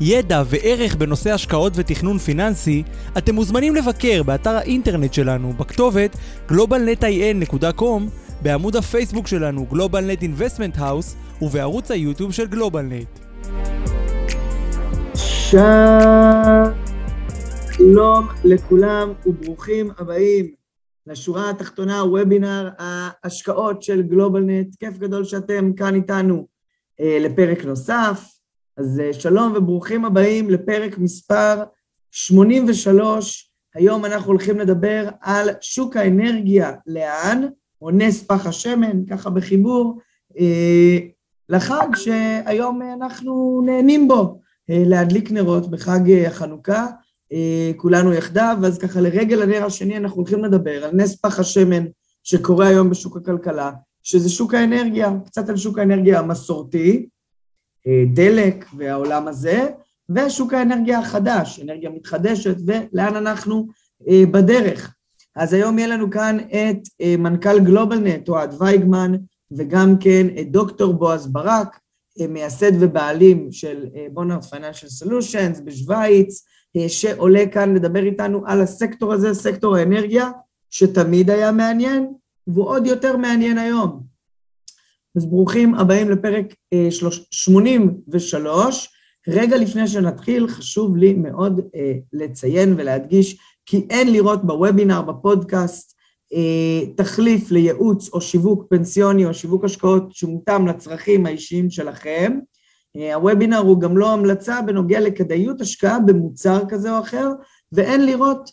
ידע וערך בנושא השקעות ותכנון פיננסי, אתם מוזמנים לבקר באתר האינטרנט שלנו בכתובת globalnetin.com, בעמוד הפייסבוק שלנו GlobalNet Investment House ובערוץ היוטיוב של גלובלנט. שלום לכולם וברוכים הבאים לשורה התחתונה, וובינר ההשקעות של גלובלנט. כיף גדול שאתם כאן איתנו אה, לפרק נוסף. אז אה, שלום וברוכים הבאים לפרק מספר 83. היום אנחנו הולכים לדבר על שוק האנרגיה. לאן, או נס פח השמן, ככה בחיבור, אה, לחג שהיום אנחנו נהנים בו, אה, להדליק נרות בחג החנוכה, כולנו יחדיו, אז ככה לרגל הנר השני אנחנו הולכים לדבר על נס פח השמן שקורה היום בשוק הכלכלה, שזה שוק האנרגיה, קצת על שוק האנרגיה המסורתי, דלק והעולם הזה, ושוק האנרגיה החדש, אנרגיה מתחדשת, ולאן אנחנו בדרך. אז היום יהיה לנו כאן את מנכ"ל גלובלנט, אוהד וייגמן, וגם כן את דוקטור בועז ברק, מייסד ובעלים של בונארט פייננשל סולושנס בשוויץ, שעולה כאן לדבר איתנו על הסקטור הזה, סקטור האנרגיה, שתמיד היה מעניין, והוא עוד יותר מעניין היום. אז ברוכים הבאים לפרק 83. רגע לפני שנתחיל, חשוב לי מאוד לציין ולהדגיש כי אין לראות בוובינר, בפודקאסט, תחליף לייעוץ או שיווק פנסיוני או שיווק השקעות שמותאם לצרכים האישיים שלכם. הוובינר הוא גם לא המלצה בנוגע לכדאיות השקעה במוצר כזה או אחר, ואין לראות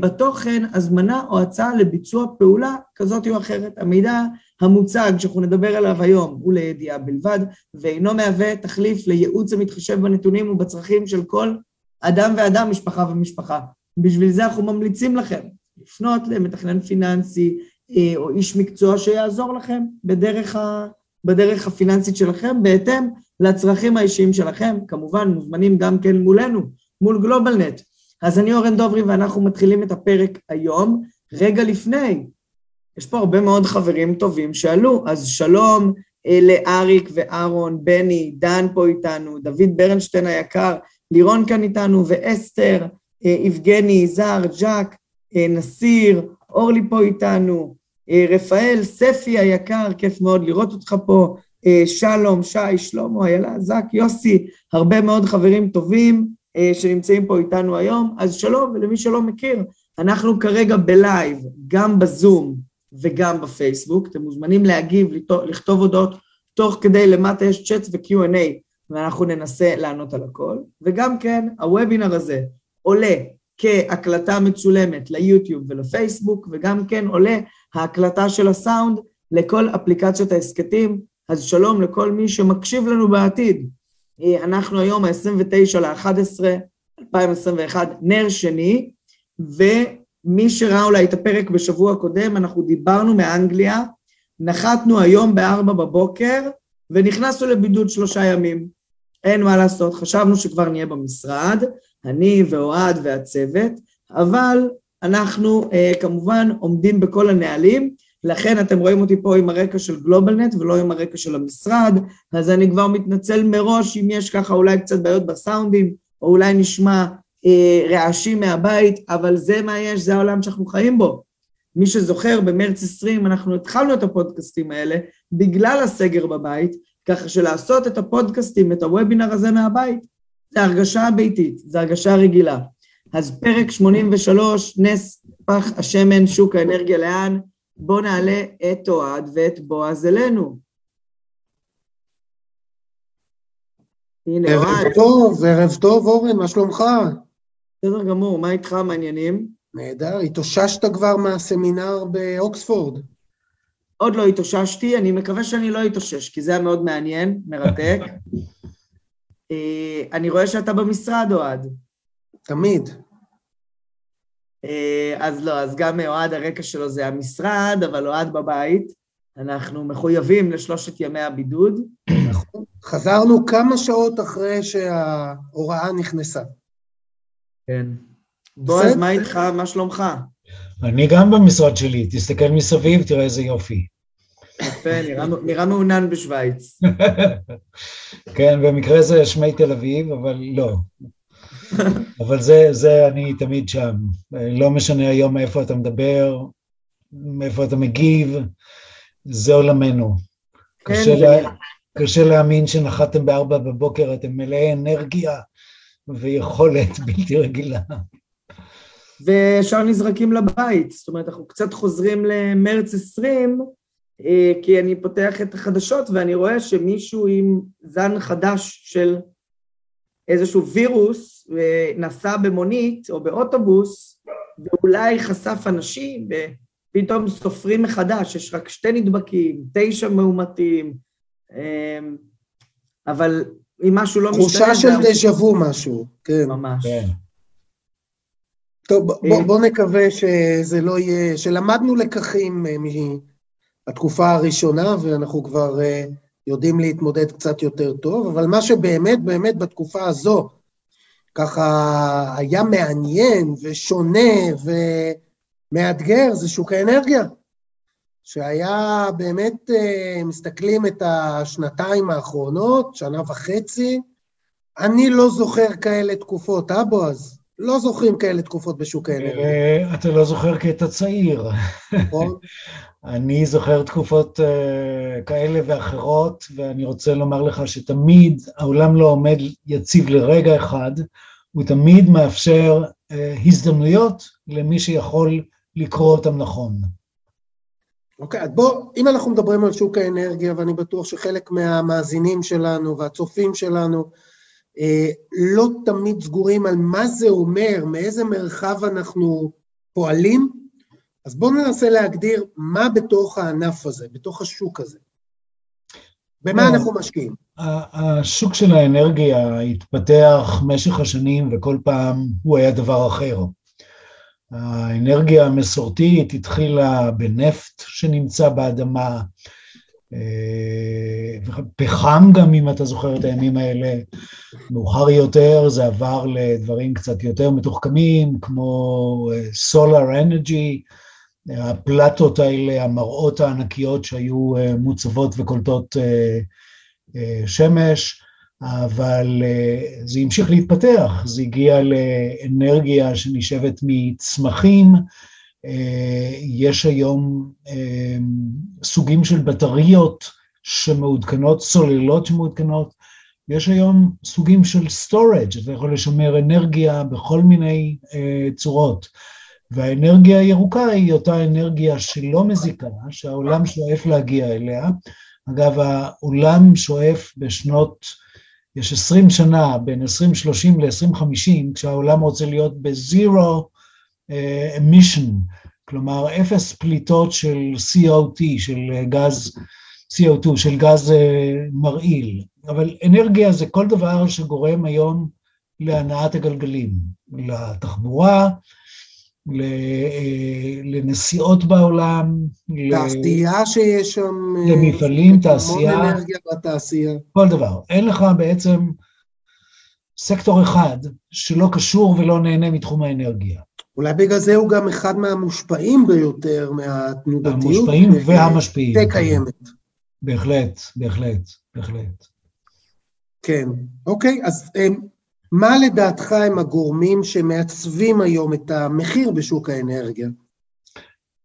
בתוכן הזמנה או הצעה לביצוע פעולה כזאת או אחרת. המידע המוצג שאנחנו נדבר עליו היום הוא לידיעה בלבד, ואינו מהווה תחליף לייעוץ המתחשב בנתונים ובצרכים של כל אדם ואדם, משפחה ומשפחה. בשביל זה אנחנו ממליצים לכם לפנות למתכנן פיננסי או איש מקצוע שיעזור לכם בדרך, ה... בדרך הפיננסית שלכם, בהתאם לצרכים האישיים שלכם, כמובן מוזמנים גם כן מולנו, מול גלובלנט. אז אני אורן דוברי ואנחנו מתחילים את הפרק היום, רגע לפני. יש פה הרבה מאוד חברים טובים שעלו, אז שלום לאריק ואהרון, בני, דן פה איתנו, דוד ברנשטיין היקר, לירון כאן איתנו, ואסתר, יבגני, זר, ז'אק, נסיר, אורלי פה איתנו, רפאל, ספי היקר, כיף מאוד לראות אותך פה, שלום, שי, שלמה, איילה, זק, יוסי, הרבה מאוד חברים טובים שנמצאים פה איתנו היום, אז שלום, ולמי שלא מכיר, אנחנו כרגע בלייב, גם בזום וגם בפייסבוק, אתם מוזמנים להגיב, לכתוב הודעות, תוך כדי למטה יש צ'אט ו-Q&A, ואנחנו ננסה לענות על הכל, וגם כן, הוובינר הזה עולה כהקלטה מצולמת ליוטיוב ולפייסבוק, וגם כן עולה ההקלטה של הסאונד לכל אפליקציות ההסכתים, אז שלום לכל מי שמקשיב לנו בעתיד. אנחנו היום ה-29 ל-11, 2021, נר שני, ומי שראה אולי את הפרק בשבוע הקודם, אנחנו דיברנו מאנגליה, נחתנו היום ב-4 בבוקר, ונכנסנו לבידוד שלושה ימים. אין מה לעשות, חשבנו שכבר נהיה במשרד, אני ואוהד והצוות, אבל אנחנו כמובן עומדים בכל הנהלים, לכן אתם רואים אותי פה עם הרקע של גלובלנט ולא עם הרקע של המשרד, אז אני כבר מתנצל מראש אם יש ככה אולי קצת בעיות בסאונדים, או אולי נשמע אה, רעשים מהבית, אבל זה מה יש, זה העולם שאנחנו חיים בו. מי שזוכר, במרץ 20 אנחנו התחלנו את הפודקאסטים האלה בגלל הסגר בבית, ככה שלעשות את הפודקאסטים, את הוובינר הזה מהבית, זה הרגשה ביתית, זה הרגשה רגילה. אז פרק 83, נס פח השמן, שוק האנרגיה לאן, בואו נעלה את אוהד ואת בועז אלינו. הנה אוהד. ערב טוב, ערב טוב אורן, מה שלומך? בסדר גמור, מה איתך, מעניינים? נהדר, התאוששת כבר מהסמינר באוקספורד? עוד לא התאוששתי, אני מקווה שאני לא אתאושש, כי זה היה מאוד מעניין, מרתק. אני רואה שאתה במשרד, אוהד. תמיד. אה, אז לא, אז גם אוהד הרקע שלו זה המשרד, אבל אוהד בבית. אנחנו מחויבים לשלושת ימי הבידוד. נכון. חזרנו כמה שעות אחרי שההוראה נכנסה. כן. בועז, מה איתך? מה שלומך? אני גם במשרד שלי, תסתכל מסביב, תראה איזה יופי. יפה, נראה מעונן בשוויץ. כן, במקרה זה שמי תל אביב, אבל לא. אבל זה, זה אני תמיד שם. לא משנה היום מאיפה אתה מדבר, מאיפה אתה מגיב, זה עולמנו. כן, קשה. לה, קשה להאמין שנחתתם בארבע בבוקר, אתם מלאי אנרגיה ויכולת בלתי רגילה. וישר נזרקים לבית, זאת אומרת, אנחנו קצת חוזרים למרץ 20, אה, כי אני פותח את החדשות ואני רואה שמישהו עם זן חדש של איזשהו וירוס נסע במונית או באוטובוס ואולי חשף אנשים ופתאום סופרים מחדש, יש רק שתי נדבקים, תשע מאומתים, אה, אבל אם משהו לא משתנה... תחושה של דז'ה וו משהו, כן. ממש. כן. טוב, בוא, בוא נקווה שזה לא יהיה, שלמדנו לקחים אה, מהתקופה הראשונה, ואנחנו כבר אה, יודעים להתמודד קצת יותר טוב, אבל מה שבאמת, באמת בתקופה הזו, ככה היה מעניין ושונה ומאתגר, זה שוק האנרגיה. שהיה באמת, אה, מסתכלים את השנתיים האחרונות, שנה וחצי, אני לא זוכר כאלה תקופות, אה בועז? לא זוכרים כאלה תקופות בשוק האנרגיה. אה, אתה לא זוכר כי אתה צעיר. נכון. אני זוכר תקופות uh, כאלה ואחרות, ואני רוצה לומר לך שתמיד העולם לא עומד יציב לרגע אחד, הוא תמיד מאפשר הזדמנויות למי שיכול לקרוא אותם נכון. אוקיי, okay, אז בוא, אם אנחנו מדברים על שוק האנרגיה, ואני בטוח שחלק מהמאזינים שלנו והצופים שלנו אה, לא תמיד סגורים על מה זה אומר, מאיזה מרחב אנחנו פועלים, אז בואו ננסה להגדיר מה בתוך הענף הזה, בתוך השוק הזה. במה לא, אנחנו משקיעים? השוק של האנרגיה התפתח משך השנים וכל פעם הוא היה דבר אחר. האנרגיה המסורתית התחילה בנפט שנמצא באדמה, אה, פחם גם, אם אתה זוכר את הימים האלה, מאוחר יותר זה עבר לדברים קצת יותר מתוחכמים, כמו אה, אנרגי, הפלטות האלה, המראות הענקיות שהיו אה, מוצבות וקולטות שמש, אבל זה המשיך להתפתח, זה הגיע לאנרגיה שנשאבת מצמחים, יש היום סוגים של בטריות שמעודכנות, סוללות שמעודכנות, יש היום סוגים של storage, אתה יכול לשמר אנרגיה בכל מיני צורות. והאנרגיה הירוקה היא אותה אנרגיה שלא מזיקה, שהעולם שואף להגיע אליה. אגב, העולם שואף בשנות, יש עשרים שנה, בין עשרים שלושים לעשרים חמישים, כשהעולם רוצה להיות בזירו אמישן, uh, כלומר אפס פליטות של COT, של גז, CO2, של גז אה, מרעיל, אבל אנרגיה זה כל דבר שגורם היום להנעת הגלגלים, לתחבורה, אה, לנסיעות בעולם, תעשייה שיש שם, אה, למפעלים, תעשייה, המון אנרגיה בתעשייה, כל דבר. אין לך בעצם סקטור אחד שלא קשור ולא נהנה מתחום האנרגיה. אולי בגלל זה הוא גם אחד מהמושפעים ביותר מהתנודתיות. המושפעים והמשפיעים. וקיימת. בהחלט, בהחלט, בהחלט. כן, אוקיי, אז אה, מה לדעתך הם הגורמים שמעצבים היום את המחיר בשוק האנרגיה?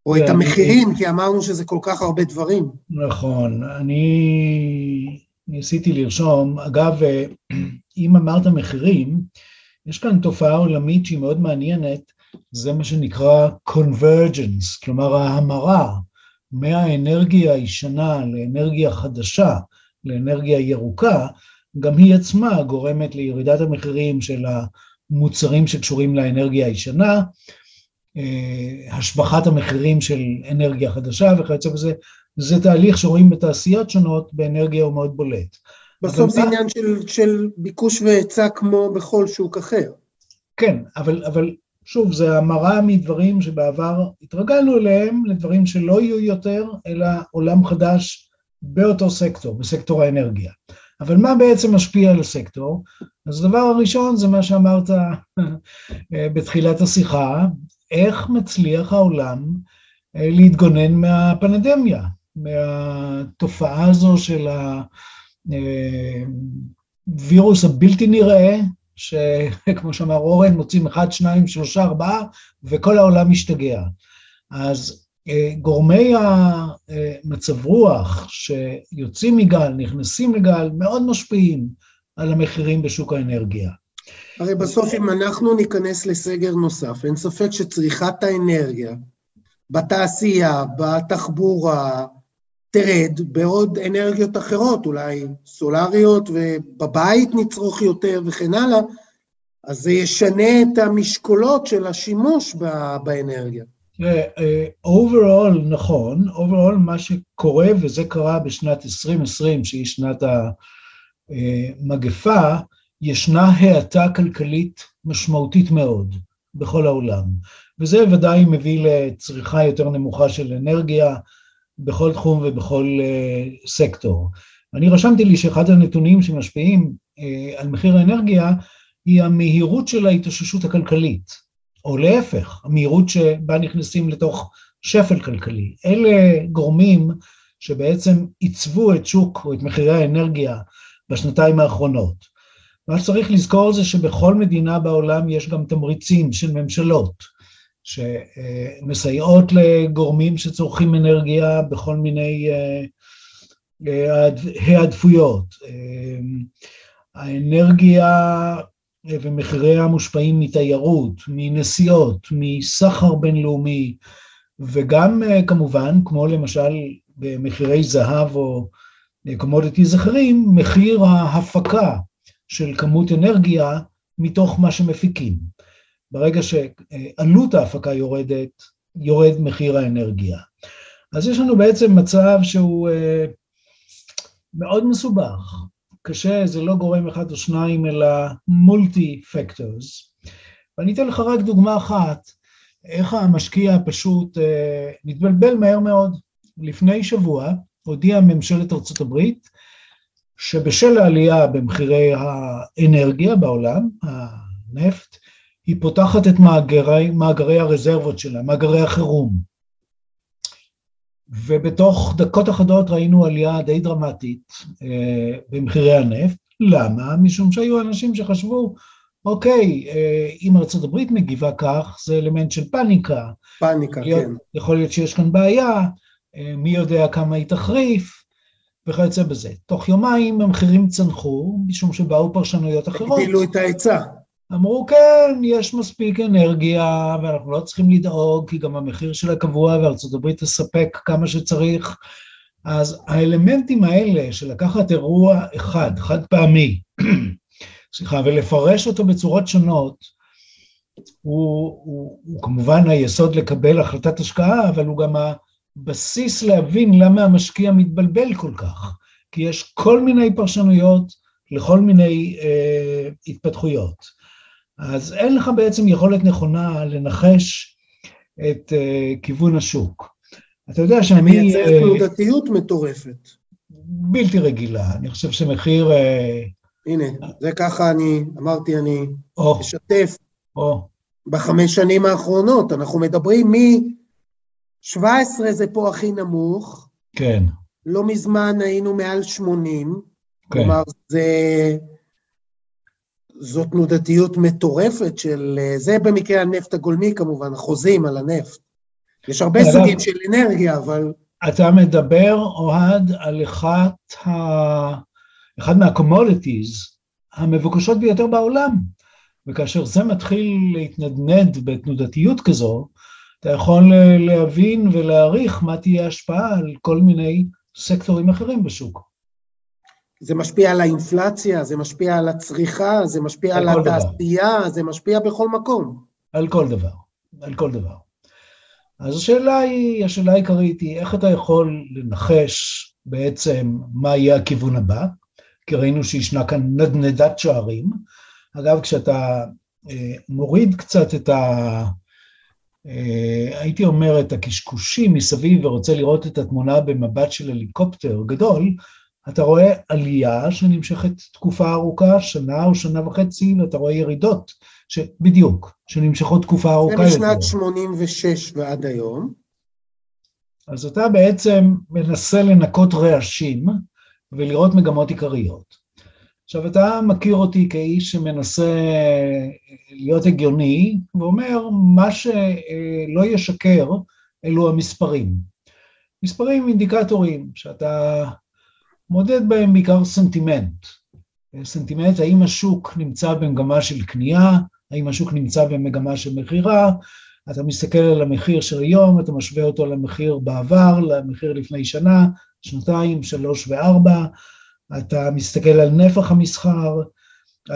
או את המחירים, כי אמרנו שזה כל כך הרבה דברים. נכון, אני ניסיתי לרשום, אגב, אה, אם אמרת מחירים, יש כאן תופעה עולמית שהיא מאוד מעניינת, זה מה שנקרא convergence, כלומר ההמרה מהאנרגיה הישנה לאנרגיה חדשה, לאנרגיה ירוקה, גם היא עצמה גורמת לירידת המחירים של המוצרים שקשורים לאנרגיה הישנה, אה, השבחת המחירים של אנרגיה חדשה וכיוצא בזה, זה תהליך שרואים בתעשיות שונות, באנרגיה הוא מאוד בולט. בסוף זה עניין של, של ביקוש והיצע כמו בכל שוק אחר. כן, אבל, אבל שוב, זה המראה מדברים שבעבר התרגלנו אליהם, לדברים שלא יהיו יותר, אלא עולם חדש באותו סקטור, בסקטור האנרגיה. אבל מה בעצם משפיע על הסקטור? אז הדבר הראשון זה מה שאמרת בתחילת השיחה, איך מצליח העולם להתגונן מהפנדמיה, מהתופעה הזו של הווירוס הבלתי נראה, שכמו שאמר אורן, מוצאים אחד, שניים, שלושה, ארבעה, וכל העולם משתגע. אז אה, גורמי המצב רוח שיוצאים מגל, נכנסים לגל, מאוד משפיעים על המחירים בשוק האנרגיה. הרי בסוף אם אנחנו ניכנס לסגר נוסף, אין ספק שצריכת האנרגיה בתעשייה, בתחבורה, תרד בעוד אנרגיות אחרות, אולי סולריות, ובבית נצרוך יותר וכן הלאה, אז זה ישנה את המשקולות של השימוש באנרגיה. overall נכון, overall מה שקורה, וזה קרה בשנת 2020, שהיא שנת המגפה, ישנה האטה כלכלית משמעותית מאוד בכל העולם, וזה ודאי מביא לצריכה יותר נמוכה של אנרגיה, בכל תחום ובכל אה, סקטור. אני רשמתי לי שאחד הנתונים שמשפיעים uh, על מחיר האנרגיה היא המהירות של ההתאוששות הכלכלית, או להפך, המהירות שבה נכנסים לתוך שפל כלכלי. אלה גורמים שבעצם עיצבו את שוק או את מחירי האנרגיה בשנתיים האחרונות. מה שצריך לזכור זה שבכל מדינה בעולם יש גם תמריצים של ממשלות. שמסייעות לגורמים שצורכים אנרגיה בכל מיני אה, אה, העדיפויות. אה, האנרגיה ומחיריה מושפעים מתיירות, מנסיעות, מסחר בינלאומי, וגם כמובן, כמו למשל במחירי זהב או commodities אחרים, מחיר ההפקה של כמות אנרגיה מתוך מה שמפיקים. ברגע שעלות ההפקה יורדת, יורד מחיר האנרגיה. אז יש לנו בעצם מצב שהוא אה, מאוד מסובך. קשה, זה לא גורם אחד או שניים, אלא מולטי פקטורס. ואני אתן לך רק דוגמה אחת, איך המשקיע פשוט אה, מתבלבל מהר מאוד. לפני שבוע הודיעה ממשלת ארצות הברית שבשל העלייה במחירי האנרגיה בעולם, הנפט, היא פותחת את מאגרי, מאגרי הרזרבות שלה, מאגרי החירום. ובתוך דקות אחדות ראינו עלייה די דרמטית אה, במחירי הנפט. למה? משום שהיו אנשים שחשבו, אוקיי, אה, אם ארצות הברית מגיבה כך, זה אלמנט של פאניקה. פאניקה, להיות, כן. יכול להיות שיש כאן בעיה, אה, מי יודע כמה היא תחריף, וכיוצא בזה. תוך יומיים המחירים צנחו, משום שבאו פרשנויות אחרות. הגדילו את ההיצע. אמרו, כן, יש מספיק אנרגיה, ואנחנו לא צריכים לדאוג, כי גם המחיר שלה קבוע, וארצות הברית תספק כמה שצריך. אז האלמנטים האלה של לקחת אירוע אחד, חד פעמי, סליחה, ולפרש אותו בצורות שונות, הוא, הוא, הוא כמובן היסוד לקבל החלטת השקעה, אבל הוא גם הבסיס להבין למה המשקיע מתבלבל כל כך. כי יש כל מיני פרשנויות לכל מיני אה, התפתחויות. אז אין לך בעצם יכולת נכונה לנחש את uh, כיוון השוק. אתה יודע שאני... מייצר uh, תנודתיות מטורפת. בלתי רגילה, אני חושב שמחיר... Uh, הנה, זה ככה אני, אמרתי, אני או, אשתף. או. בחמש שנים האחרונות, אנחנו מדברים מ-17 זה פה הכי נמוך. כן. לא מזמן היינו מעל 80. כן. כלומר, זה... זו תנודתיות מטורפת של... אה, זה במקרה הנפט הגולמי כמובן, החוזים על הנפט. יש הרבה סוגים של אנרגיה, אבל... אתה מדבר, אוהד, על אחת ה... אחד מה commodities המבוקשות ביותר בעולם. וכאשר זה מתחיל להתנדנד בתנודתיות כזו, אתה יכול להבין ולהעריך מה תהיה ההשפעה על כל מיני סקטורים אחרים בשוק. זה משפיע על האינפלציה, זה משפיע על הצריכה, זה משפיע על, על התעשייה, זה משפיע בכל מקום. על כל דבר, על כל דבר. אז השאלה היא, השאלה העיקרית היא, איך אתה יכול לנחש בעצם מה יהיה הכיוון הבא? כי ראינו שישנה כאן נדנדת שערים. אגב, כשאתה מוריד קצת את ה... הייתי אומר את הקשקושים מסביב ורוצה לראות את התמונה במבט של הליקופטר גדול, אתה רואה עלייה שנמשכת תקופה ארוכה, שנה או שנה וחצי, ואתה רואה ירידות, ש... בדיוק, שנמשכות תקופה ארוכה יותר. זה משנת 86 ועד היום. אז אתה בעצם מנסה לנקות רעשים ולראות מגמות עיקריות. עכשיו, אתה מכיר אותי כאיש שמנסה להיות הגיוני, ואומר, מה שלא ישקר אלו המספרים. מספרים אינדיקטורים שאתה מודד בהם בעיקר סנטימנט. סנטימנט, האם השוק נמצא במגמה של קנייה, האם השוק נמצא במגמה של מכירה, אתה מסתכל על המחיר של היום, אתה משווה אותו למחיר בעבר, למחיר לפני שנה, שנתיים, שלוש וארבע, אתה מסתכל על נפח המסחר,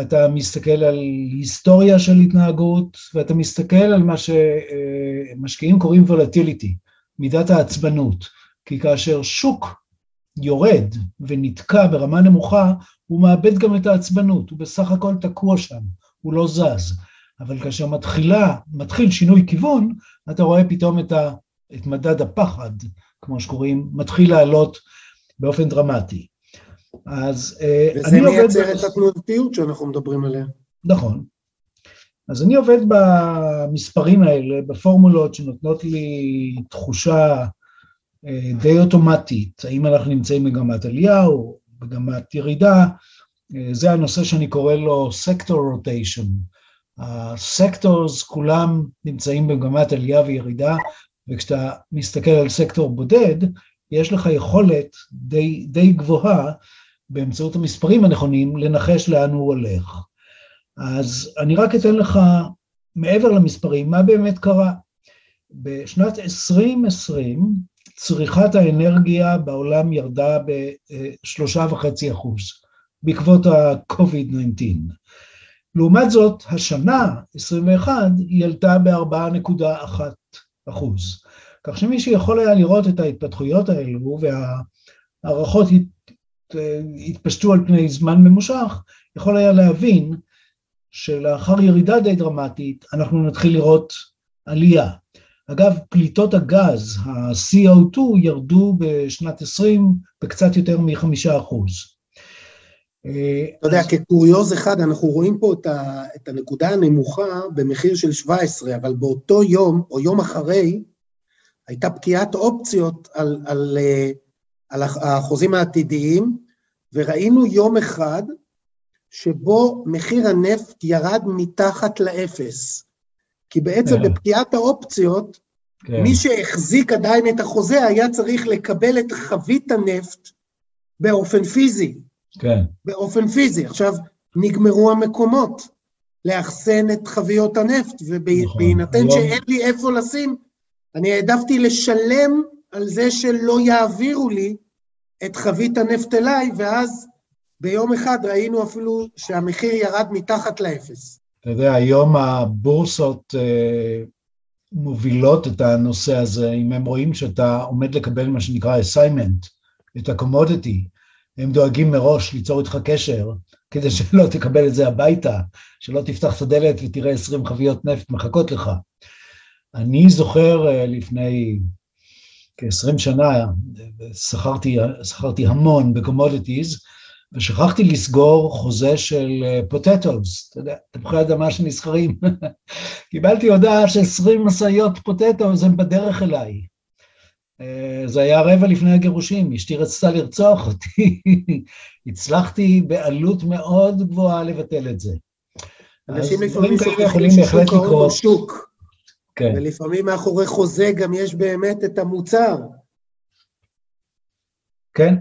אתה מסתכל על היסטוריה של התנהגות, ואתה מסתכל על מה שמשקיעים קוראים וולטיליטי, מידת העצבנות. כי כאשר שוק יורד ונתקע ברמה נמוכה, הוא מאבד גם את העצבנות, הוא בסך הכל תקוע שם, הוא לא זז. אבל כאשר מתחילה, מתחיל שינוי כיוון, אתה רואה פתאום את, ה, את מדד הפחד, כמו שקוראים, מתחיל לעלות באופן דרמטי. אז אה, אני עובד... וזה מייצר את התנועתיות שאנחנו מדברים עליה. נכון. אז אני עובד במספרים האלה, בפורמולות שנותנות לי תחושה די אוטומטית, האם אנחנו נמצאים במגמת עלייה או מגמת ירידה, אה, זה הנושא שאני קורא לו סקטור רוטיישן. הסקטורס כולם נמצאים במגמת עלייה וירידה, וכשאתה מסתכל על סקטור בודד, יש לך יכולת די, די גבוהה באמצעות המספרים הנכונים לנחש לאן הוא הולך. אז אני רק אתן לך, מעבר למספרים, מה באמת קרה. בשנת 2020 צריכת האנרגיה בעולם ירדה בשלושה וחצי אחוז בעקבות ה-COVID-19. לעומת זאת, השנה, 21, היא עלתה ב-4.1 אחוז. כך שמי שיכול היה לראות את ההתפתחויות האלו וההערכות התפשטו על פני זמן ממושך, יכול היה להבין שלאחר ירידה די דרמטית, אנחנו נתחיל לראות עלייה. אגב, פליטות הגז, ה-CO2, ירדו בשנת 20 בקצת יותר מחמישה אחוז. אתה יודע, כקוריוז אחד, אנחנו רואים פה את, ה, את הנקודה הנמוכה במחיר של 17, אבל באותו יום, או יום אחרי, הייתה פקיעת אופציות על, על, אה, על החוזים העתידיים, וראינו יום אחד שבו מחיר הנפט ירד מתחת לאפס. כי בעצם כן. בפקיעת האופציות, כן. מי שהחזיק עדיין את החוזה היה צריך לקבל את חבית הנפט באופן פיזי. כן. באופן פיזי. עכשיו, נגמרו המקומות לאחסן את חביות הנפט, ובהינתן נכון. שאין לי איפה לשים, אני העדפתי לשלם על זה שלא יעבירו לי את חבית הנפט אליי, ואז ביום אחד ראינו אפילו שהמחיר ירד מתחת לאפס. אתה יודע, היום הבורסות אה, מובילות את הנושא הזה, אם הם רואים שאתה עומד לקבל מה שנקרא assignment, את ה-commodity, הם דואגים מראש ליצור איתך קשר, כדי שלא תקבל את זה הביתה, שלא תפתח את הדלת ותראה 20 חביות נפט מחכות לך. אני זוכר אה, לפני כ-20 שנה, שכרתי, שכרתי המון בקומודיטיז, ושכחתי לסגור חוזה של פוטטוס, אתה יודע, תפוחי אדמה שנסחרים. קיבלתי הודעה ש-20 משאיות פוטטוס הם בדרך אליי. אה, זה היה רבע לפני הגירושים, אשתי רצתה לרצוח אותי. הצלחתי בעלות מאוד גבוהה לבטל את זה. אנשים לפעמים יכולים בהחלט לקרות. שוק. כן. ולפעמים מאחורי חוזה גם יש באמת את המוצר. כן.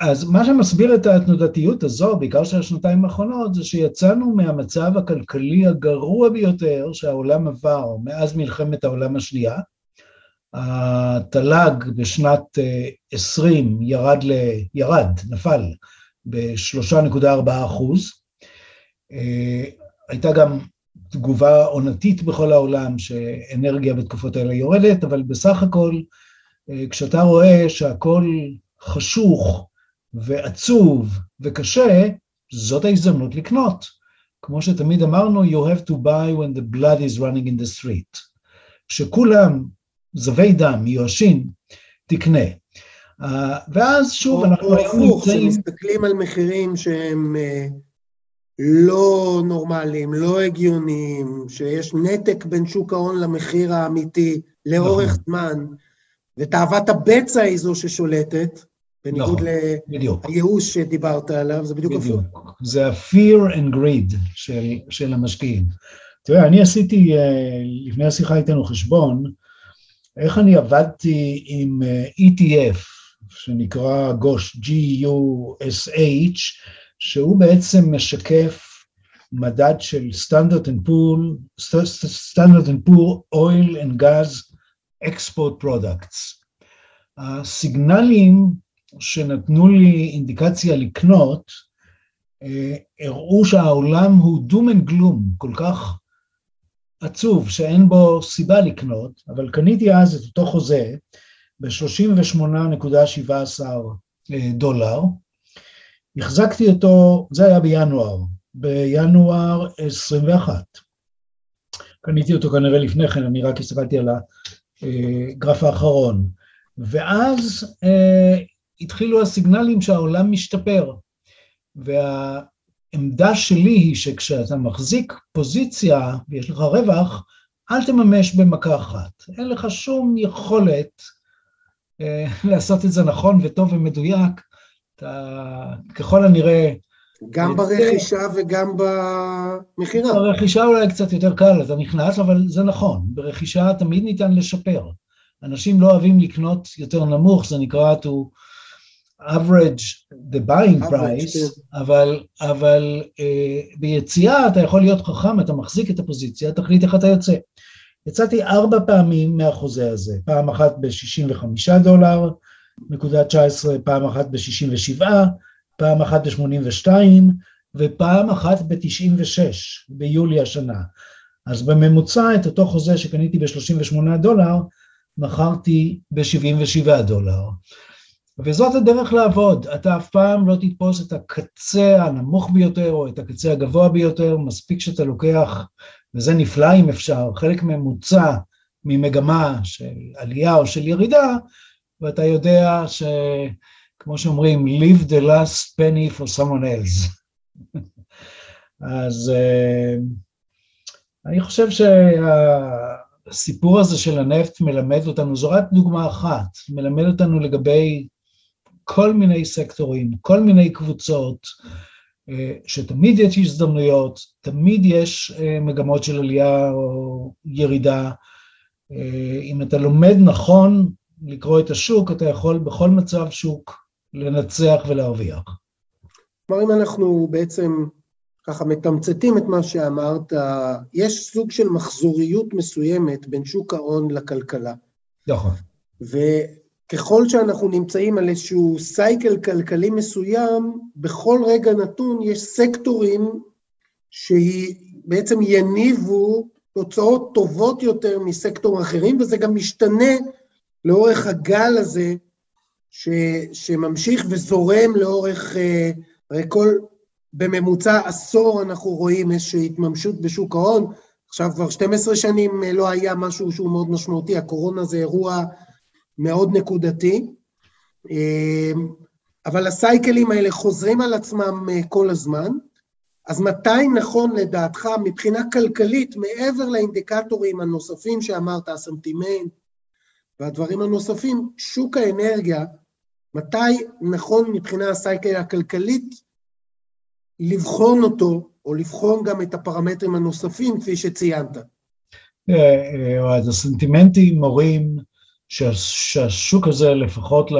אז מה שמסביר את התנודתיות הזו, בעיקר של השנתיים האחרונות, זה שיצאנו מהמצב הכלכלי הגרוע ביותר שהעולם עבר מאז מלחמת העולם השנייה. התל"ג בשנת 20 אה, ירד, ל... ירד, נפל ב-3.4 אחוז. אה, הייתה גם תגובה עונתית בכל העולם שאנרגיה בתקופות האלה יורדת, אבל בסך הכל, אה, כשאתה רואה שהכל חשוך ועצוב וקשה, זאת ההזדמנות לקנות. כמו שתמיד אמרנו, you have to buy when the blood is running in the street. כשכולם זבי דם, מיואשים, תקנה. Uh, ואז שוב, אנחנו היום נמצאים... כשמסתכלים על מחירים שהם uh, לא נורמליים, לא הגיוניים, שיש נתק בין שוק ההון למחיר האמיתי לאורך נכון. זמן, ותאוות הבצע היא זו ששולטת, בניגוד נכון, לייאוש שדיברת עליו, זה בדיוק הפוך. זה ה-fear and greed של, של המשקיעים. תראה, אני עשיתי אה, לפני השיחה איתנו חשבון, איך אני עבדתי עם אה, ETF, שנקרא GUSH, G-U-S-H, שהוא בעצם משקף מדד של Standard and Poor's, Standard and Poor's, Oil and Gas, Export Products. הסיגנלים שנתנו לי אינדיקציה לקנות, אה, הראו שהעולם הוא doom and gloom, כל כך עצוב שאין בו סיבה לקנות, אבל קניתי אז את אותו חוזה ב-38.17 אה, דולר, החזקתי אותו, זה היה בינואר, בינואר 21. קניתי אותו כנראה לפני כן, אני רק הסתכלתי על הגרף האחרון. ואז אה, התחילו הסיגנלים שהעולם משתפר. והעמדה שלי היא שכשאתה מחזיק פוזיציה ויש לך רווח, אל תממש במכה אחת. אין לך שום יכולת אה, לעשות את זה נכון וטוב ומדויק. אתה ככל הנראה... גם ברכישה וגם במכירה. ברכישה אולי קצת יותר קל, אתה נכנס, אבל זה נכון, ברכישה תמיד ניתן לשפר. אנשים לא אוהבים לקנות יותר נמוך, זה נקרא to average the buying price, כן. אבל, אבל uh, ביציאה אתה יכול להיות חכם, אתה מחזיק את הפוזיציה, תחליט איך אתה יוצא. יצאתי ארבע פעמים מהחוזה הזה, פעם אחת ב-65 דולר, נקודה 19, פעם אחת ב-67, פעם אחת ב-82 ופעם אחת ב-96, ביולי השנה. אז בממוצע את אותו חוזה שקניתי ב-38 דולר, מכרתי ב-77 דולר. וזאת הדרך לעבוד, אתה אף פעם לא תתפוס את הקצה הנמוך ביותר או את הקצה הגבוה ביותר, מספיק שאתה לוקח, וזה נפלא אם אפשר, חלק ממוצע ממגמה של עלייה או של ירידה, ואתה יודע שכמו שאומרים, leave the last penny for someone else. אז uh, אני חושב שהסיפור הזה של הנפט מלמד אותנו, זו רק דוגמה אחת, מלמד אותנו לגבי כל מיני סקטורים, כל מיני קבוצות, אה, שתמיד יש הזדמנויות, תמיד יש אה, מגמות של עלייה או ירידה. אם אתה לומד נכון לקרוא את השוק, אתה יכול בכל מצב שוק לנצח ולהרוויח. כלומר, אם אנחנו בעצם ככה מתמצתים את מה שאמרת, יש סוג של מחזוריות מסוימת בין שוק ההון לכלכלה. נכון. וככל שאנחנו נמצאים על איזשהו סייקל כלכלי מסוים, בכל רגע נתון יש סקטורים שבעצם יניבו תוצאות טובות יותר מסקטורים אחרים, וזה גם משתנה לאורך הגל הזה, ש, שממשיך וזורם לאורך, אה, הרי כל, בממוצע עשור אנחנו רואים איזושהי התממשות בשוק ההון, עכשיו כבר 12 שנים אה, לא היה משהו שהוא מאוד משמעותי, הקורונה זה אירוע מאוד נקודתי, אה, אבל הסייקלים האלה חוזרים על עצמם כל הזמן, אז מתי נכון לדעתך מבחינה כלכלית, מעבר לאינדיקטורים הנוספים שאמרת, הסנטימנט, והדברים הנוספים, שוק האנרגיה, מתי נכון מבחינה הסייקל הכלכלית לבחון אותו, או לבחון גם את הפרמטרים הנוספים, כפי שציינת. אה, אה, אז הסנטימנטים מורים שהשוק הזה, לפחות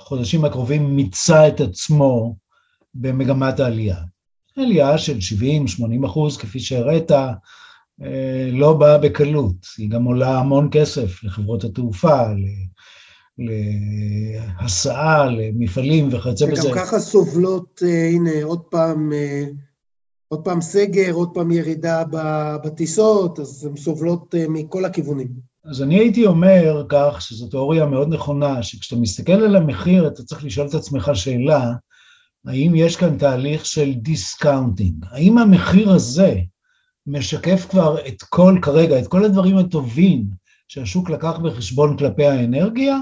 לחודשים הקרובים, מיצה את עצמו במגמת העלייה. עלייה של 70-80 אחוז, כפי שהראית, אה, לא באה בקלות, היא גם עולה המון כסף לחברות התעופה, להסעה, למפעלים וכיוצא בזה. וגם ככה סובלות, אה, הנה, עוד פעם, אה, עוד פעם סגר, עוד פעם ירידה בטיסות, אז הן סובלות מכל הכיוונים. אז אני הייתי אומר כך, שזו תיאוריה מאוד נכונה, שכשאתה מסתכל על המחיר, אתה צריך לשאול את עצמך שאלה, האם יש כאן תהליך של discounting? האם המחיר הזה משקף כבר את כל, כרגע, את כל הדברים הטובים שהשוק לקח בחשבון כלפי האנרגיה?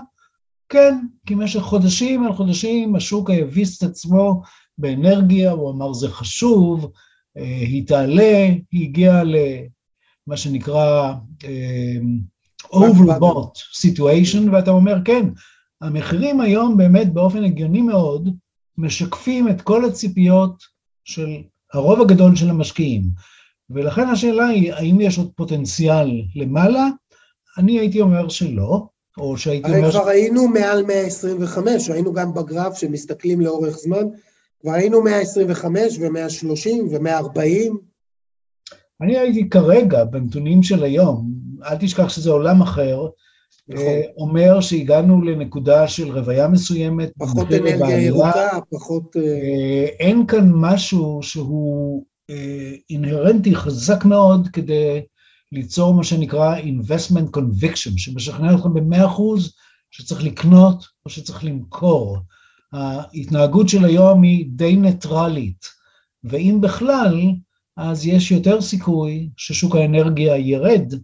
כן, כי במשך חודשים על חודשים השוק הביס את עצמו באנרגיה, הוא אמר זה חשוב, אה, היא תעלה, היא הגיעה למה שנקרא uh, overbought situation, ואתה אומר כן, המחירים היום באמת באופן הגיוני מאוד משקפים את כל הציפיות של הרוב הגדול של המשקיעים. ולכן השאלה היא, האם יש עוד פוטנציאל למעלה? אני הייתי אומר שלא, או שהייתי אומר... הרי כבר. היינו מעל 125, ראינו גם בגרף שמסתכלים לאורך זמן, כבר היינו 125 ו-130 ו-140. אני הייתי כרגע, בנתונים של היום, אל תשכח שזה עולם אחר, נכון. אה, אומר שהגענו לנקודה של רוויה מסוימת. פחות אנרגיה ירוקה, פחות... אה, אה, אין כאן משהו שהוא אינהרנטי חזק מאוד כדי ליצור מה שנקרא investment conviction, שמשכנע אתכם במאה אחוז שצריך לקנות או שצריך למכור. ההתנהגות של היום היא די ניטרלית, ואם בכלל, אז יש יותר סיכוי ששוק האנרגיה ירד,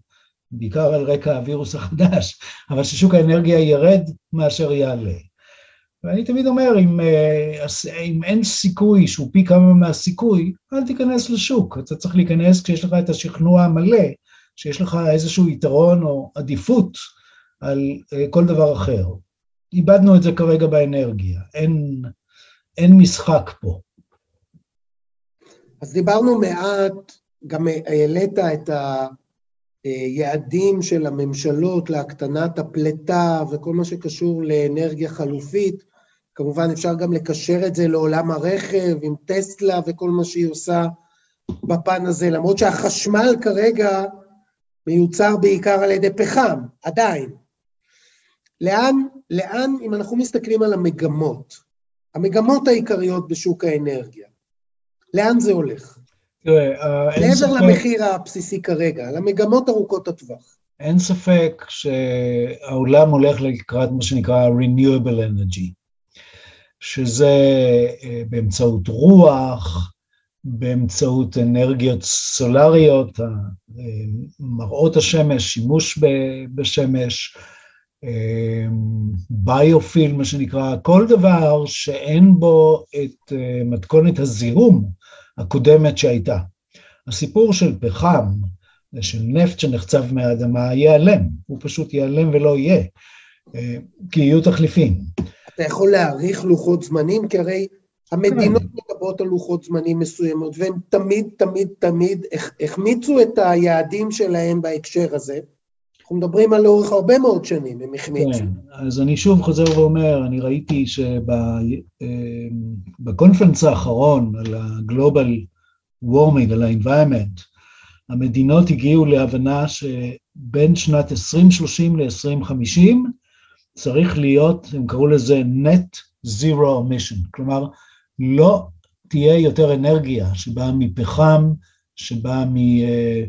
בעיקר על רקע הווירוס החדש, אבל ששוק האנרגיה ירד מאשר יעלה. ואני תמיד אומר, אם, אה, אם אין סיכוי שהוא פי כמה מהסיכוי, אל תיכנס לשוק. אתה צריך להיכנס כשיש לך את השכנוע המלא, שיש לך איזשהו יתרון או עדיפות על אה, כל דבר אחר. איבדנו את זה כרגע באנרגיה, אין, אין משחק פה. אז דיברנו מעט, גם העלית את היעדים של הממשלות להקטנת הפליטה וכל מה שקשור לאנרגיה חלופית. כמובן אפשר גם לקשר את זה לעולם הרכב עם טסלה וכל מה שהיא עושה בפן הזה, למרות שהחשמל כרגע מיוצר בעיקר על ידי פחם, עדיין. לאן, לאן, אם אנחנו מסתכלים על המגמות, המגמות העיקריות בשוק האנרגיה, לאן זה הולך? תראה, אין ספק... מעבר למחיר הבסיסי כרגע, למגמות ארוכות הטווח. אין ספק שהעולם הולך לקראת מה שנקרא Renewable Energy, שזה אה, באמצעות רוח, באמצעות אנרגיות סולריות, אה, מראות השמש, שימוש בשמש, ביופיל, מה שנקרא, כל דבר שאין בו את אה, מתכונת הזיהום הקודמת שהייתה. הסיפור של פחם, של נפט שנחצב מהאדמה, ייעלם, הוא פשוט ייעלם ולא יהיה, אה, כי יהיו תחליפים. אתה יכול להעריך לוחות זמנים? כי הרי המדינות כן. מדברות על לוחות זמנים מסוימות, והן תמיד, תמיד, תמיד החמיצו את היעדים שלהם בהקשר הזה. אנחנו מדברים על לאורך הרבה מאוד שנים, הם החמיצו. כן, אז אני שוב חוזר ואומר, אני ראיתי שבקונפרנס אה, האחרון על ה-Global Warming, על ה-Environment, המדינות הגיעו להבנה שבין שנת 2030 ל-2050 צריך להיות, הם קראו לזה Net Zero Emission, כלומר, לא תהיה יותר אנרגיה שבאה מפחם, שבאה מ... אה,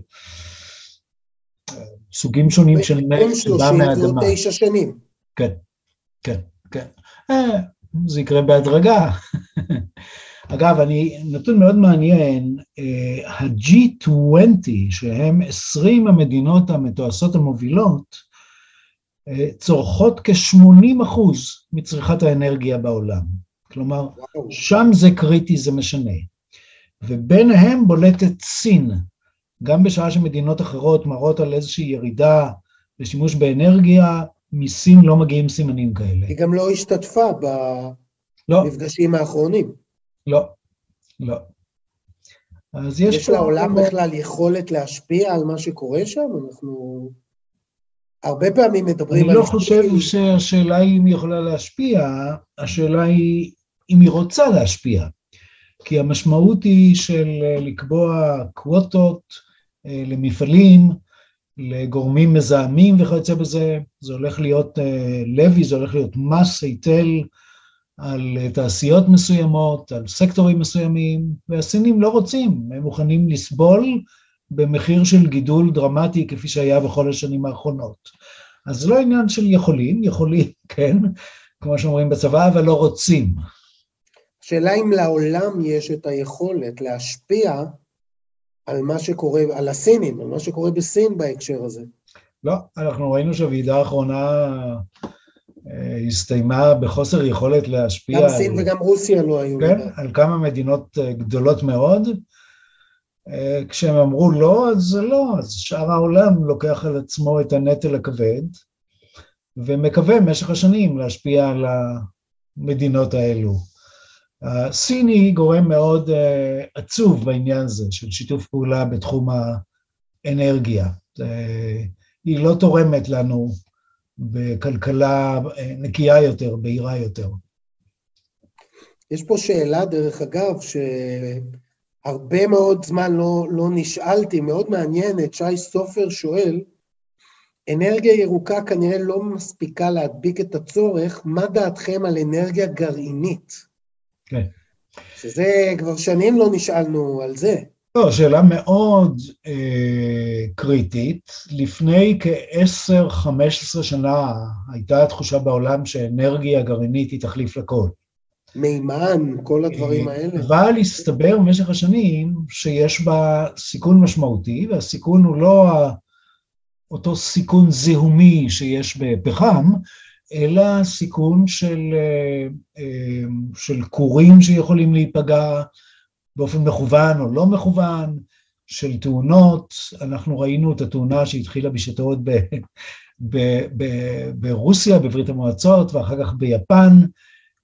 סוגים שונים של נפט שבא מהאדמה. בין תשע שנים. כן, כן, כן. אה, זה יקרה בהדרגה. אגב, אני, נתון מאוד מעניין, אה, ה-G20, שהם 20 המדינות המתועשות המובילות, אה, צורכות כ-80 אחוז מצריכת האנרגיה בעולם. כלומר. שם זה קריטי, זה משנה. וביניהם בולטת סין, גם בשעה שמדינות אחרות מראות על איזושהי ירידה בשימוש באנרגיה, מסין לא מגיעים סימנים כאלה. היא גם לא השתתפה לא. במפגשים לא. האחרונים. לא, לא. אז יש, יש לעולם פה... בכלל יכולת להשפיע על מה שקורה שם? אנחנו הרבה פעמים מדברים על... אני לא חושב שהשאלה היא אם היא יכולה להשפיע, השאלה היא אם היא רוצה להשפיע. כי המשמעות היא של לקבוע קווטות, אה, למפעלים, לגורמים מזהמים וכיוצא בזה, זה הולך להיות אה, לוי, זה הולך להיות מס, היטל על אה, תעשיות מסוימות, על סקטורים מסוימים, והסינים לא רוצים, הם מוכנים לסבול במחיר של גידול דרמטי כפי שהיה בכל השנים האחרונות. אז זה לא עניין של יכולים, יכולים, כן, כמו שאומרים בצבא, אבל לא רוצים. שאלה אם לעולם יש את היכולת להשפיע על מה שקורה, על הסינים, על מה שקורה בסין בהקשר הזה. לא, אנחנו ראינו שהוועידה האחרונה אה, הסתיימה בחוסר יכולת להשפיע. גם סין על... וגם רוסיה לא היו. כן, לדעת. על כמה מדינות אה, גדולות מאוד. אה, כשהם אמרו לא, אז זה לא, אז שאר העולם לוקח על עצמו את הנטל הכבד, ומקווה במשך השנים להשפיע על המדינות האלו. הסיני גורם מאוד עצוב בעניין הזה של שיתוף פעולה בתחום האנרגיה. היא לא תורמת לנו בכלכלה נקייה יותר, בהירה יותר. יש פה שאלה, דרך אגב, שהרבה מאוד זמן לא, לא נשאלתי, מאוד מעניינת, שי סופר שואל, אנרגיה ירוקה כנראה לא מספיקה להדביק את הצורך, מה דעתכם על אנרגיה גרעינית? כן. שזה, כבר שנים לא נשאלנו על זה. לא, שאלה מאוד אה, קריטית. לפני כ-10-15 שנה הייתה תחושה בעולם שאנרגיה גרעינית היא תחליף לכל. מימן, כל הדברים אה, האלה. אבל הסתבר במשך השנים שיש בה סיכון משמעותי, והסיכון הוא לא אותו סיכון זיהומי שיש בפחם, אלא סיכון של, אה, אה, של כורים שיכולים להיפגע, באופן מכוון או לא מכוון, של תאונות. אנחנו ראינו את התאונה שהתחילה בשעתו עוד ברוסיה, בברית המועצות, ואחר כך ביפן,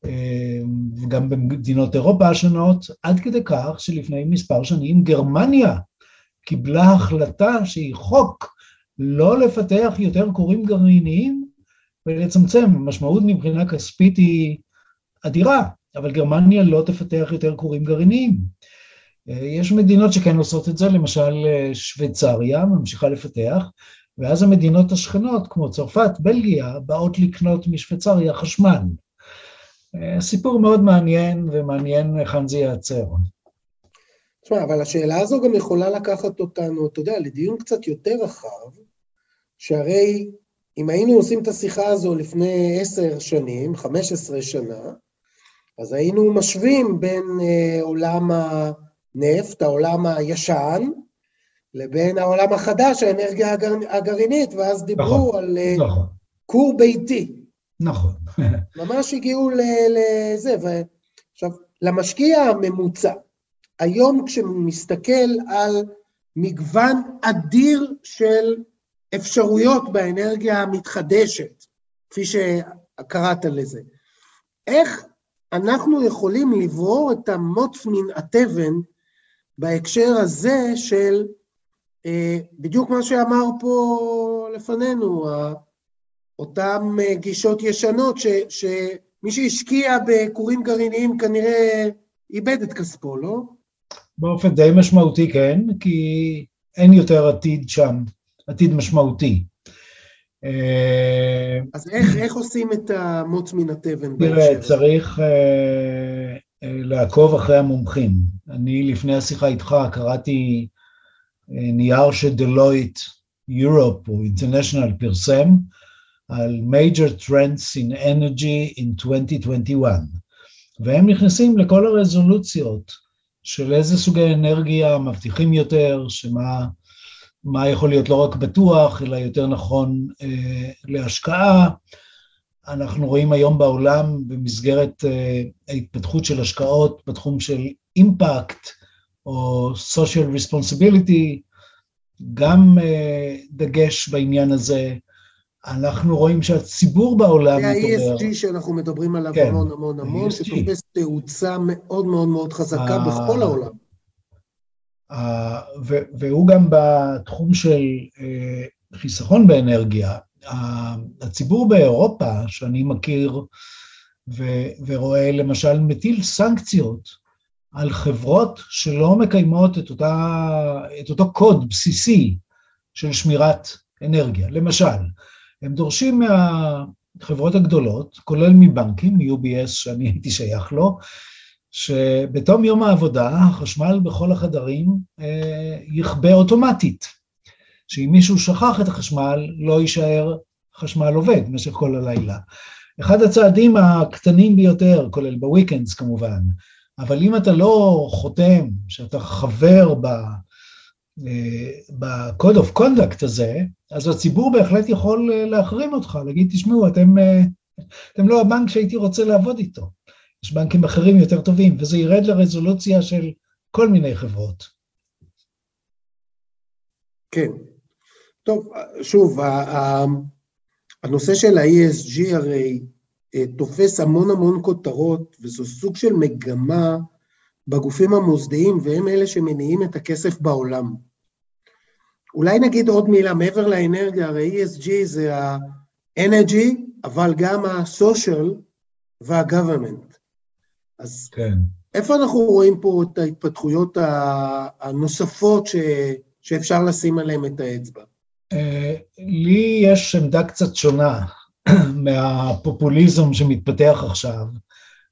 אה, וגם במדינות אירופה השונות, עד כדי כך שלפני מספר שנים גרמניה קיבלה החלטה שהיא חוק לא לפתח יותר כורים גרעיניים ולצמצם. המשמעות מבחינה כספית היא אדירה. אבל גרמניה לא תפתח יותר כורים גרעיניים. יש מדינות שכן עושות את זה, למשל אה, שוויצריה ממשיכה לפתח, ואז המדינות השכנות, כמו צרפת, בלגיה, באות לקנות משוויצריה חשמל. אה, סיפור מאוד מעניין, ומעניין היכן זה ייעצר. תשמע, אבל השאלה הזו גם יכולה לקחת אותנו, אתה יודע, לדיון קצת יותר רחב, שהרי אם היינו עושים את השיחה הזו לפני עשר שנים, חמש עשרה שנה, אז היינו משווים בין אה, עולם הנפט, העולם הישן, לבין העולם החדש, האנרגיה הגר... הגרעינית, ואז דיברו נכון, על אה, נכון. כור ביתי. נכון. ממש הגיעו לזה, ו... עכשיו, למשקיע הממוצע, היום כשהוא מסתכל על מגוון אדיר של אפשרויות באנרגיה המתחדשת, כפי שקראת לזה, איך אנחנו יכולים לברור את המוץ מן התבן בהקשר הזה של אה, בדיוק מה שאמר פה לפנינו, אותן אה, גישות ישנות, ש, שמי שהשקיע בכורים גרעיניים כנראה איבד את כספו, לא? באופן די משמעותי, כן, כי אין יותר עתיד שם, עתיד משמעותי. אה, אז איך, איך עושים את המוץ מן התבן? תראה, צריך אה, אה, לעקוב אחרי המומחים. אני לפני השיחה איתך קראתי אה, נייר שדלויט יורופ או אינטרנשיונל פרסם על major trends in energy in 2021, והם נכנסים לכל הרזולוציות של איזה סוגי אנרגיה מבטיחים יותר, שמה מה יכול להיות לא רק בטוח, אלא יותר נכון אה, להשקעה. אנחנו רואים היום בעולם במסגרת אה, ההתפתחות של השקעות בתחום של אימפקט או social responsibility, גם אה, דגש בעניין הזה. אנחנו רואים שהציבור בעולם מתעורר. זה ה-ESG שאנחנו מדברים עליו כן, המון המון המון, שתופס תאוצה מאוד מאוד מאוד חזקה בכל העולם. והוא גם בתחום של אה, חיסכון באנרגיה. הציבור באירופה, שאני מכיר ורואה, למשל, מטיל סנקציות על חברות שלא מקיימות את, אותה, את אותו קוד בסיסי של שמירת אנרגיה. למשל, הם דורשים מהחברות הגדולות, כולל מבנקים, UBS שאני הייתי שייך לו, שבתום יום העבודה החשמל בכל החדרים אה, יכבה אוטומטית, שאם מישהו שכח את החשמל לא יישאר חשמל עובד במשך כל הלילה. אחד הצעדים הקטנים ביותר, כולל בוויקנדס כמובן, אבל אם אתה לא חותם, שאתה חבר ב... ב-code of conduct הזה, אז הציבור בהחלט יכול להחרים אותך, להגיד, תשמעו, אתם, אתם לא הבנק שהייתי רוצה לעבוד איתו. יש בנקים אחרים יותר טובים, וזה ירד לרזולוציה של כל מיני חברות. כן. טוב, שוב, הנושא של ה-ESG הרי אה, תופס המון המון כותרות, וזו סוג של מגמה בגופים המוסדיים, והם אלה שמניעים את הכסף בעולם. אולי נגיד עוד מילה, מעבר לאנרגיה, הרי ESG זה ה-energy, אבל גם ה-social וה-government. אז כן. איפה אנחנו רואים פה את ההתפתחויות הנוספות ש... שאפשר לשים עליהן את האצבע? אה, לי יש עמדה קצת שונה מהפופוליזם שמתפתח עכשיו,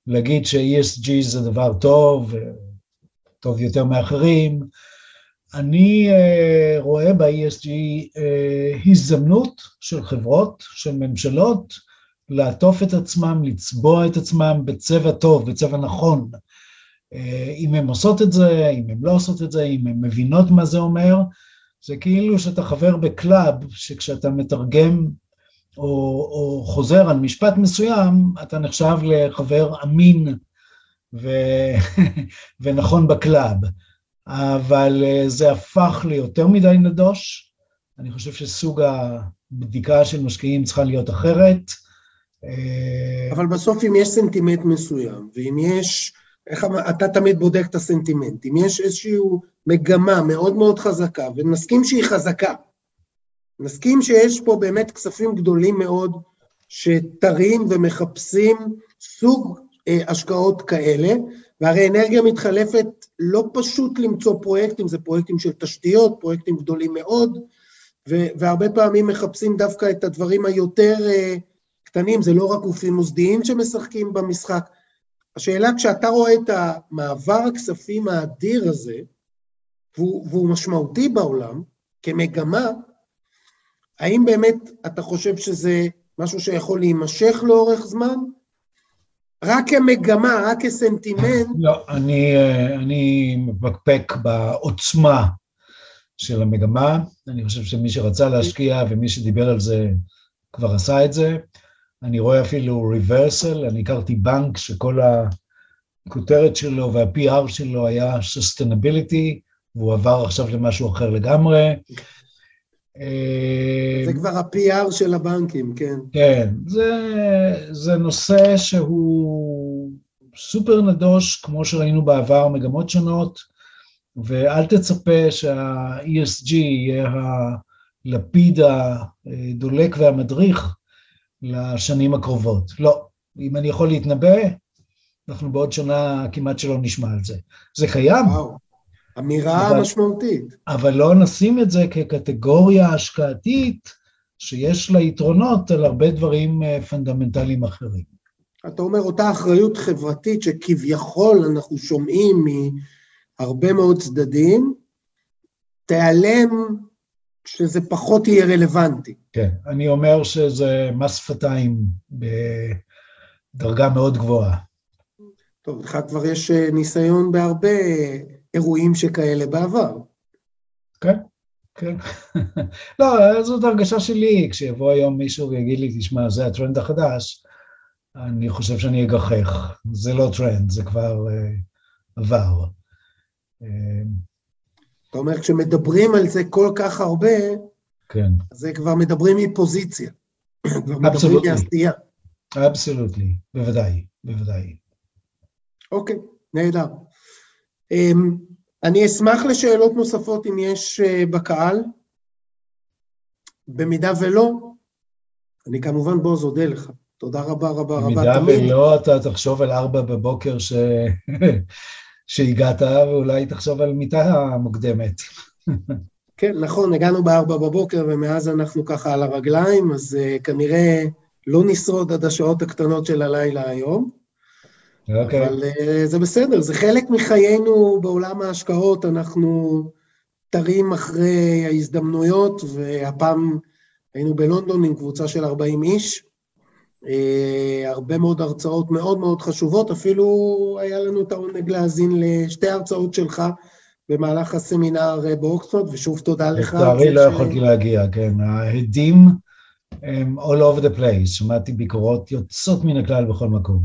להגיד ש-ESG זה דבר טוב, טוב יותר מאחרים. אני uh, רואה ב-ESG הזדמנות של חברות, של ממשלות, לעטוף את עצמם, לצבוע את עצמם בצבע טוב, בצבע נכון. אה, אם הן עושות את זה, אם הן לא עושות את זה, אם הן מבינות מה זה אומר, זה כאילו שאתה חבר ב club, שכשאתה מתרגם או, או חוזר על משפט מסוים, אתה נחשב לחבר אמין ו... ונכון ב club. אבל אה, זה הפך ליותר מדי נדוש, אני חושב שסוג הבדיקה של משקיעים צריכה להיות אחרת. אה, אבל בסוף אם יש סנטימנט מסוים, ואם יש, איך אתה תמיד בודק את הסנטימנט, אם יש איזושהי מגמה מאוד מאוד חזקה, ונסכים שהיא חזקה, נסכים שיש פה באמת כספים גדולים מאוד שתרים ומחפשים סוג אה, השקעות כאלה, והרי אנרגיה מתחלפת לא פשוט למצוא פרויקטים, זה פרויקטים של תשתיות, פרויקטים גדולים מאוד, והרבה פעמים מחפשים דווקא את הדברים היותר uh, קטנים, זה לא רק גופים מוסדיים שמשחקים במשחק. השאלה, כשאתה רואה את המעבר הכספים האדיר הזה, והוא, והוא משמעותי בעולם, כמגמה, האם באמת אתה חושב שזה משהו שיכול להימשך לאורך זמן? רק כמגמה, רק כסנטימנט. לא, אני, אני מפקפק בעוצמה של המגמה. אני חושב שמי שרצה להשקיע ומי שדיבר על זה כבר עשה את זה. אני רואה אפילו ריברסל, אני הכרתי בנק שכל הכותרת שלו וה-PR שלו היה sustainability, והוא עבר עכשיו למשהו אחר לגמרי. זה אה, כבר ה-PR של הבנקים, כן. כן, זה, זה נושא שהוא סופר נדוש, כמו שראינו בעבר, מגמות שונות, ואל תצפה שה-ESG יהיה הלפיד הדולק והמדריך לשנים הקרובות. לא. אם אני יכול להתנבא, אנחנו בעוד שנה כמעט שלא נשמע על זה. זה קיים, וואו. אמירה אבל, משמעותית. אבל לא נשים את זה כקטגוריה השקעתית שיש לה יתרונות על הרבה דברים אה, פונדמנטליים אחרים. אתה אומר, אותה אחריות חברתית שכביכול אנחנו שומעים מהרבה מאוד צדדים, תיעלם כשזה פחות יהיה רלוונטי. כן, אני אומר שזה מס שפתיים בדרגה מאוד גבוהה. טוב, לך כבר יש אה, ניסיון בהרבה אירועים שכאלה בעבר. כן, כן. לא, זאת הרגשה שלי, כשיבוא היום מישהו ויגיד לי, תשמע, זה הטרנד החדש, אני חושב שאני אגחך. זה לא טרנד, זה כבר uh, עבר. Uh, אתה אומר, כשמדברים על זה כל כך הרבה, כן. זה כבר מדברים מפוזיציה. כבר מדברים מעשייה. אבסולוטלי, בוודאי, בוודאי. אוקיי, נהדר. אמ, אני אשמח לשאלות נוספות אם יש אה, בקהל. במידה ולא, אני כמובן בוז אודה לך. תודה רבה רבה רבה תמיד. במידה ולא, אתה תחשוב על ארבע בבוקר ש... שהגעת, ואולי תחשוב על מיטה מוקדמת. כן, נכון, הגענו בארבע בבוקר, ומאז אנחנו ככה על הרגליים, אז uh, כנראה לא נשרוד עד השעות הקטנות של הלילה היום. אוקיי. אבל uh, זה בסדר, זה חלק מחיינו בעולם ההשקעות, אנחנו תרים אחרי ההזדמנויות, והפעם היינו בלונדון עם קבוצה של 40 איש, הרבה מאוד הרצאות מאוד מאוד חשובות, אפילו היה לנו את העונג להאזין לשתי הרצאות שלך במהלך הסמינר אה, באוקספורד, ושוב תודה לך. לצערי לא יכולתי להגיע, כן. ההדים הם all over the place, שמעתי ביקורות יוצאות מן הכלל בכל מקום.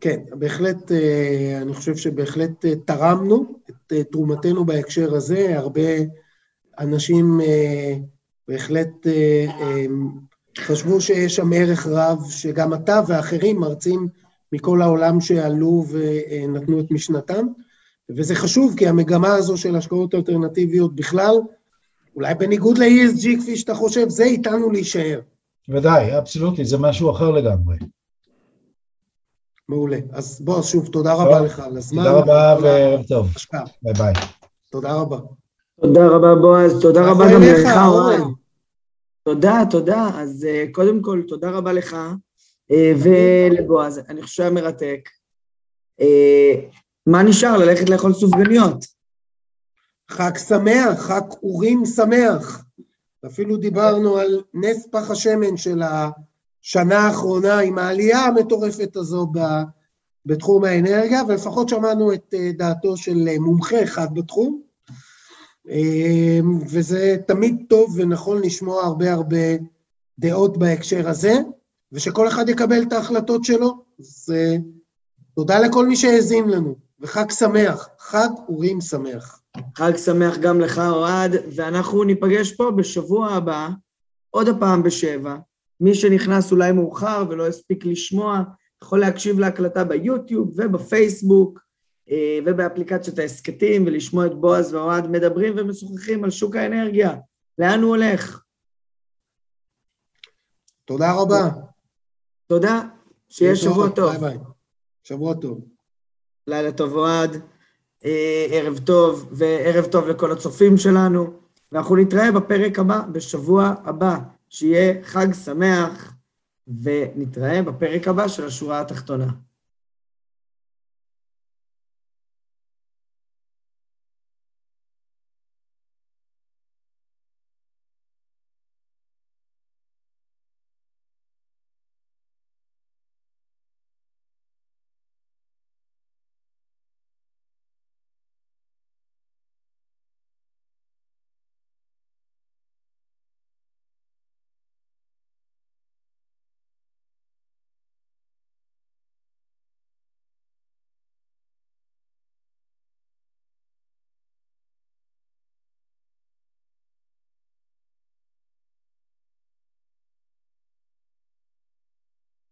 כן, בהחלט, אה, אני חושב שבהחלט תרמנו את תרומתנו בהקשר הזה, הרבה אנשים בהחלט חשבו שיש שם ערך רב, שגם אתה ואחרים, מרצים מכל העולם שעלו ונתנו את משנתם, וזה חשוב, כי המגמה הזו של השקעות אלטרנטיביות בכלל, אולי בניגוד ל-ESG כפי שאתה חושב, זה איתנו להישאר. ודאי, אבסולוטי, זה משהו אחר לגמרי. מעולה. אז בוא, שוב, תודה רבה לך על הזמן. תודה רבה וערב טוב. ביי ביי. תודה רבה. תודה רבה, בועז. תודה רבה גם לך, אורן. תודה, תודה. אז uh, קודם כל, תודה רבה לך uh, ולבועז, אני חושב שהיה מרתק. Uh, מה נשאר? ללכת לאכול סופגניות. חג שמח, חג אורים שמח. אפילו דיברנו על נס פח השמן של השנה האחרונה עם העלייה המטורפת הזו בתחום האנרגיה, ולפחות שמענו את דעתו של מומחה אחד בתחום. אמ, וזה תמיד טוב ונכון לשמוע הרבה הרבה דעות בהקשר הזה, ושכל אחד יקבל את ההחלטות שלו. אז תודה לכל מי שהאזין לנו, וחג שמח, חג אורים שמח. חג שמח גם לך, אוהד, ואנחנו ניפגש פה בשבוע הבא, עוד הפעם בשבע. מי שנכנס אולי מאוחר ולא הספיק לשמוע, יכול להקשיב להקלטה ביוטיוב ובפייסבוק. אה, ובאפליקציות ההסכתים, ולשמוע את בועז ואוהד מדברים ומשוחחים על שוק האנרגיה. לאן הוא הולך? תודה רבה. תודה, שיהיה שבוע טוב. ביי ביי. שבוע טוב. לילה טוב, אוהד. אה, ערב טוב, וערב טוב לכל הצופים שלנו. ואנחנו נתראה בפרק הבא, בשבוע הבא. שיהיה חג שמח, ונתראה בפרק הבא של השורה התחתונה.